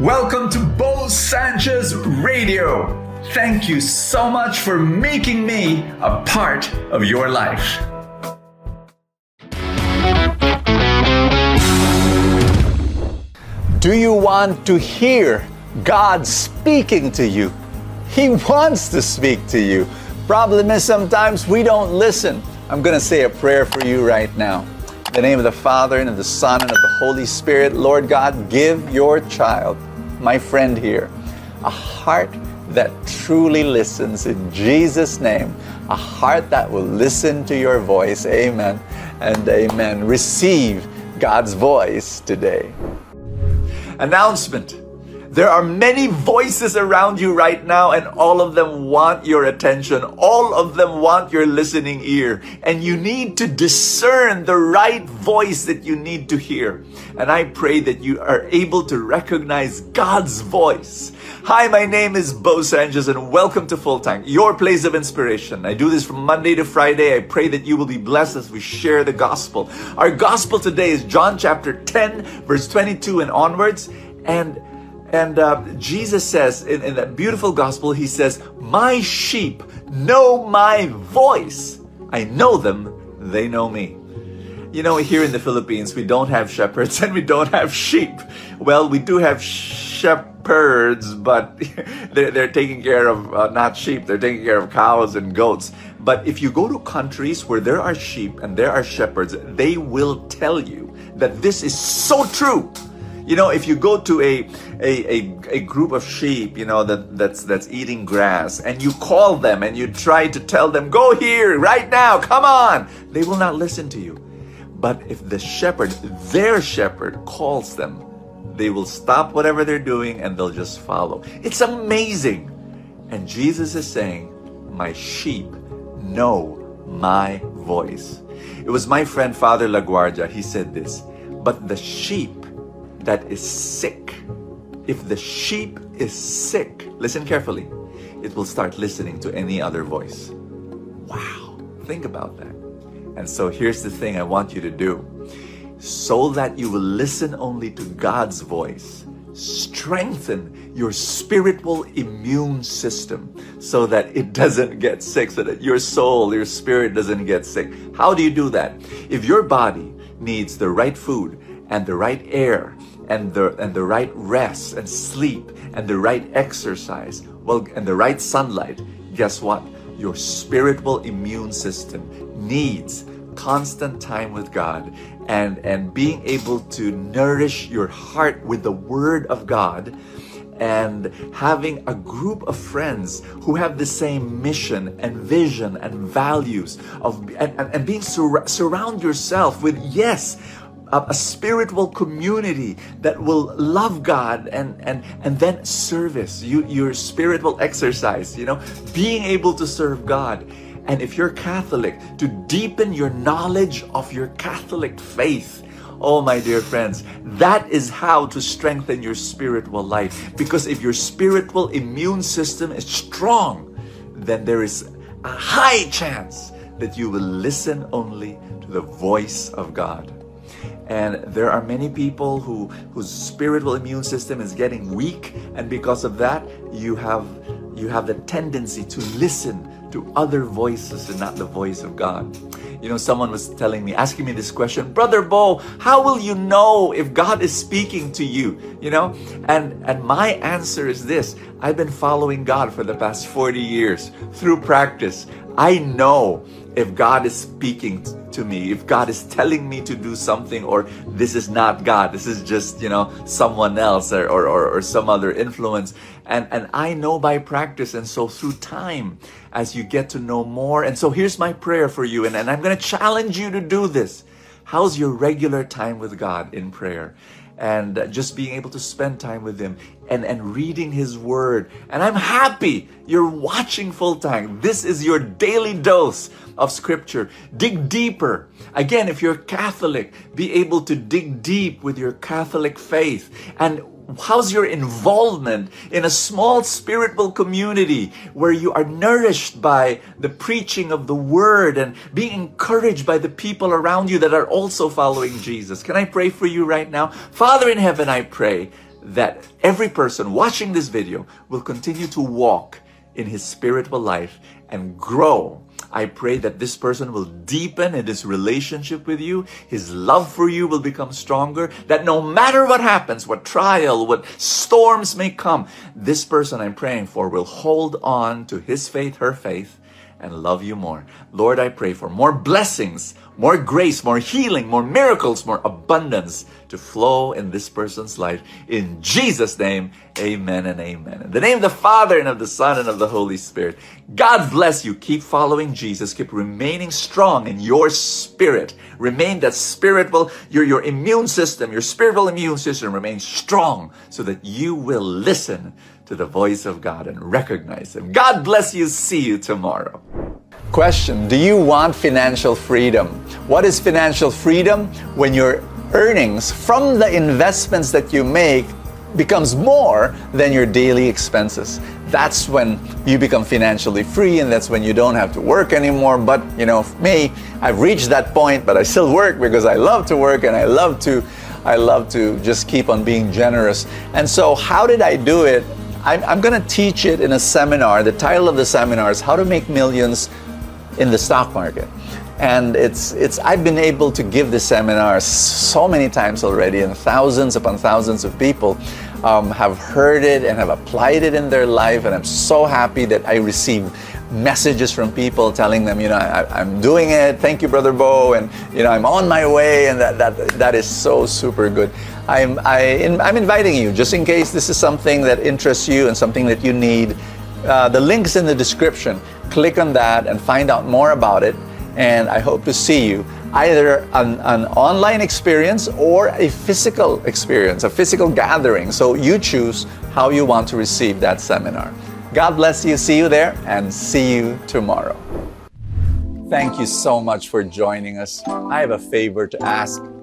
Welcome to Bo Sanchez Radio. Thank you so much for making me a part of your life. Do you want to hear God speaking to you? He wants to speak to you. Problem is, sometimes we don't listen. I'm going to say a prayer for you right now. In the name of the Father, and of the Son, and of the Holy Spirit, Lord God, give your child, my friend here, a heart that truly listens in Jesus' name, a heart that will listen to your voice. Amen and amen. Receive God's voice today. Announcement. There are many voices around you right now, and all of them want your attention. All of them want your listening ear. And you need to discern the right voice that you need to hear. And I pray that you are able to recognize God's voice. Hi, my name is Bo Sanchez, and welcome to Full Tank, your place of inspiration. I do this from Monday to Friday. I pray that you will be blessed as we share the gospel. Our gospel today is John chapter 10, verse 22 and onwards. And and uh, Jesus says in, in that beautiful gospel, He says, My sheep know my voice. I know them, they know me. You know, here in the Philippines, we don't have shepherds and we don't have sheep. Well, we do have shepherds, but they're, they're taking care of uh, not sheep, they're taking care of cows and goats. But if you go to countries where there are sheep and there are shepherds, they will tell you that this is so true you know, if you go to a, a, a, a, group of sheep, you know, that, that's, that's eating grass, and you call them and you try to tell them, go here right now, come on, they will not listen to you. But if the shepherd, their shepherd, calls them, they will stop whatever they're doing and they'll just follow. It's amazing. And Jesus is saying, My sheep know my voice. It was my friend Father LaGuardia. He said this, but the sheep that is sick, if the sheep is sick, listen carefully, it will start listening to any other voice. Wow, think about that. And so here's the thing I want you to do so that you will listen only to God's voice. Strengthen your spiritual immune system so that it doesn't get sick, so that your soul, your spirit doesn't get sick. How do you do that? If your body needs the right food and the right air and the and the right rest and sleep and the right exercise well and the right sunlight guess what? Your spiritual immune system needs constant time with god and and being able to nourish your heart with the word of god and having a group of friends who have the same mission and vision and values of and, and, and being sur- surround yourself with yes a spiritual community that will love God and and and then service you your spiritual exercise you know being able to serve God and if you're Catholic to deepen your knowledge of your Catholic faith Oh, my dear friends, that is how to strengthen your spiritual life. Because if your spiritual immune system is strong, then there is a high chance that you will listen only to the voice of God. And there are many people who whose spiritual immune system is getting weak, and because of that, you have you have the tendency to listen to other voices and not the voice of God. You know, someone was telling me, asking me this question, Brother Bo, how will you know if God is speaking to you? You know, and and my answer is this: I've been following God for the past 40 years through practice. I know if God is speaking to me, if God is telling me to do something, or this is not God, this is just, you know, someone else or, or, or, or some other influence. And, and I know by practice. And so through time, as you get to know more, and so here's my prayer for you, and, and I'm going to challenge you to do this. How's your regular time with God in prayer? and just being able to spend time with him and, and reading his word. And I'm happy you're watching Full Tank. This is your daily dose of scripture. Dig deeper. Again, if you're Catholic, be able to dig deep with your Catholic faith and how's your involvement in a small spiritual community where you are nourished by the preaching of the word and being encouraged by the people around you that are also following Jesus? Can I pray for you right now? Father in heaven, I pray that every person watching this video will continue to walk in his spiritual life and grow. I pray that this person will deepen in his relationship with you. His love for you will become stronger. That no matter what happens, what trial, what storms may come, this person I'm praying for will hold on to his faith, her faith, and love you more. Lord, I pray for more blessings, more grace, more healing, more miracles, more abundance to flow in this person's life. In Jesus' name, amen and amen. In the name of the Father and of the Son and of the Holy Spirit. God bless you. Keep following Jesus. Keep remaining strong in your spirit. Remain that spiritual, your, your immune system, your spiritual immune system remains strong so that you will listen to the voice of God and recognize Him. God bless you. See you tomorrow. Question Do you want financial freedom? What is financial freedom? When your earnings from the investments that you make becomes more than your daily expenses. That's when you become financially free and that's when you don't have to work anymore. But, you know, me, I've reached that point, but I still work because I love to work and I love to I love to just keep on being generous. And so, how did I do it? I'm, I'm going to teach it in a seminar. The title of the seminar is How to Make Millions in the Stock Market. And it's, it's, I've been able to give this seminar so many times already, and thousands upon thousands of people um, have heard it and have applied it in their life. And I'm so happy that I receive messages from people telling them, you know, I, am doing it. Thank you, Brother Bo, and you know, I'm on my way, and that that that is so super good. I'm I, in, I'm inviting you just in case this is something that interests you and something that you need. Uh, the link's in the description. Click on that and find out more about it. And I hope to see you either an, an online experience or a physical experience, a physical gathering. So you choose how you want to receive that seminar. God bless you. See you there and see you tomorrow. Thank you so much for joining us. I have a favor to ask.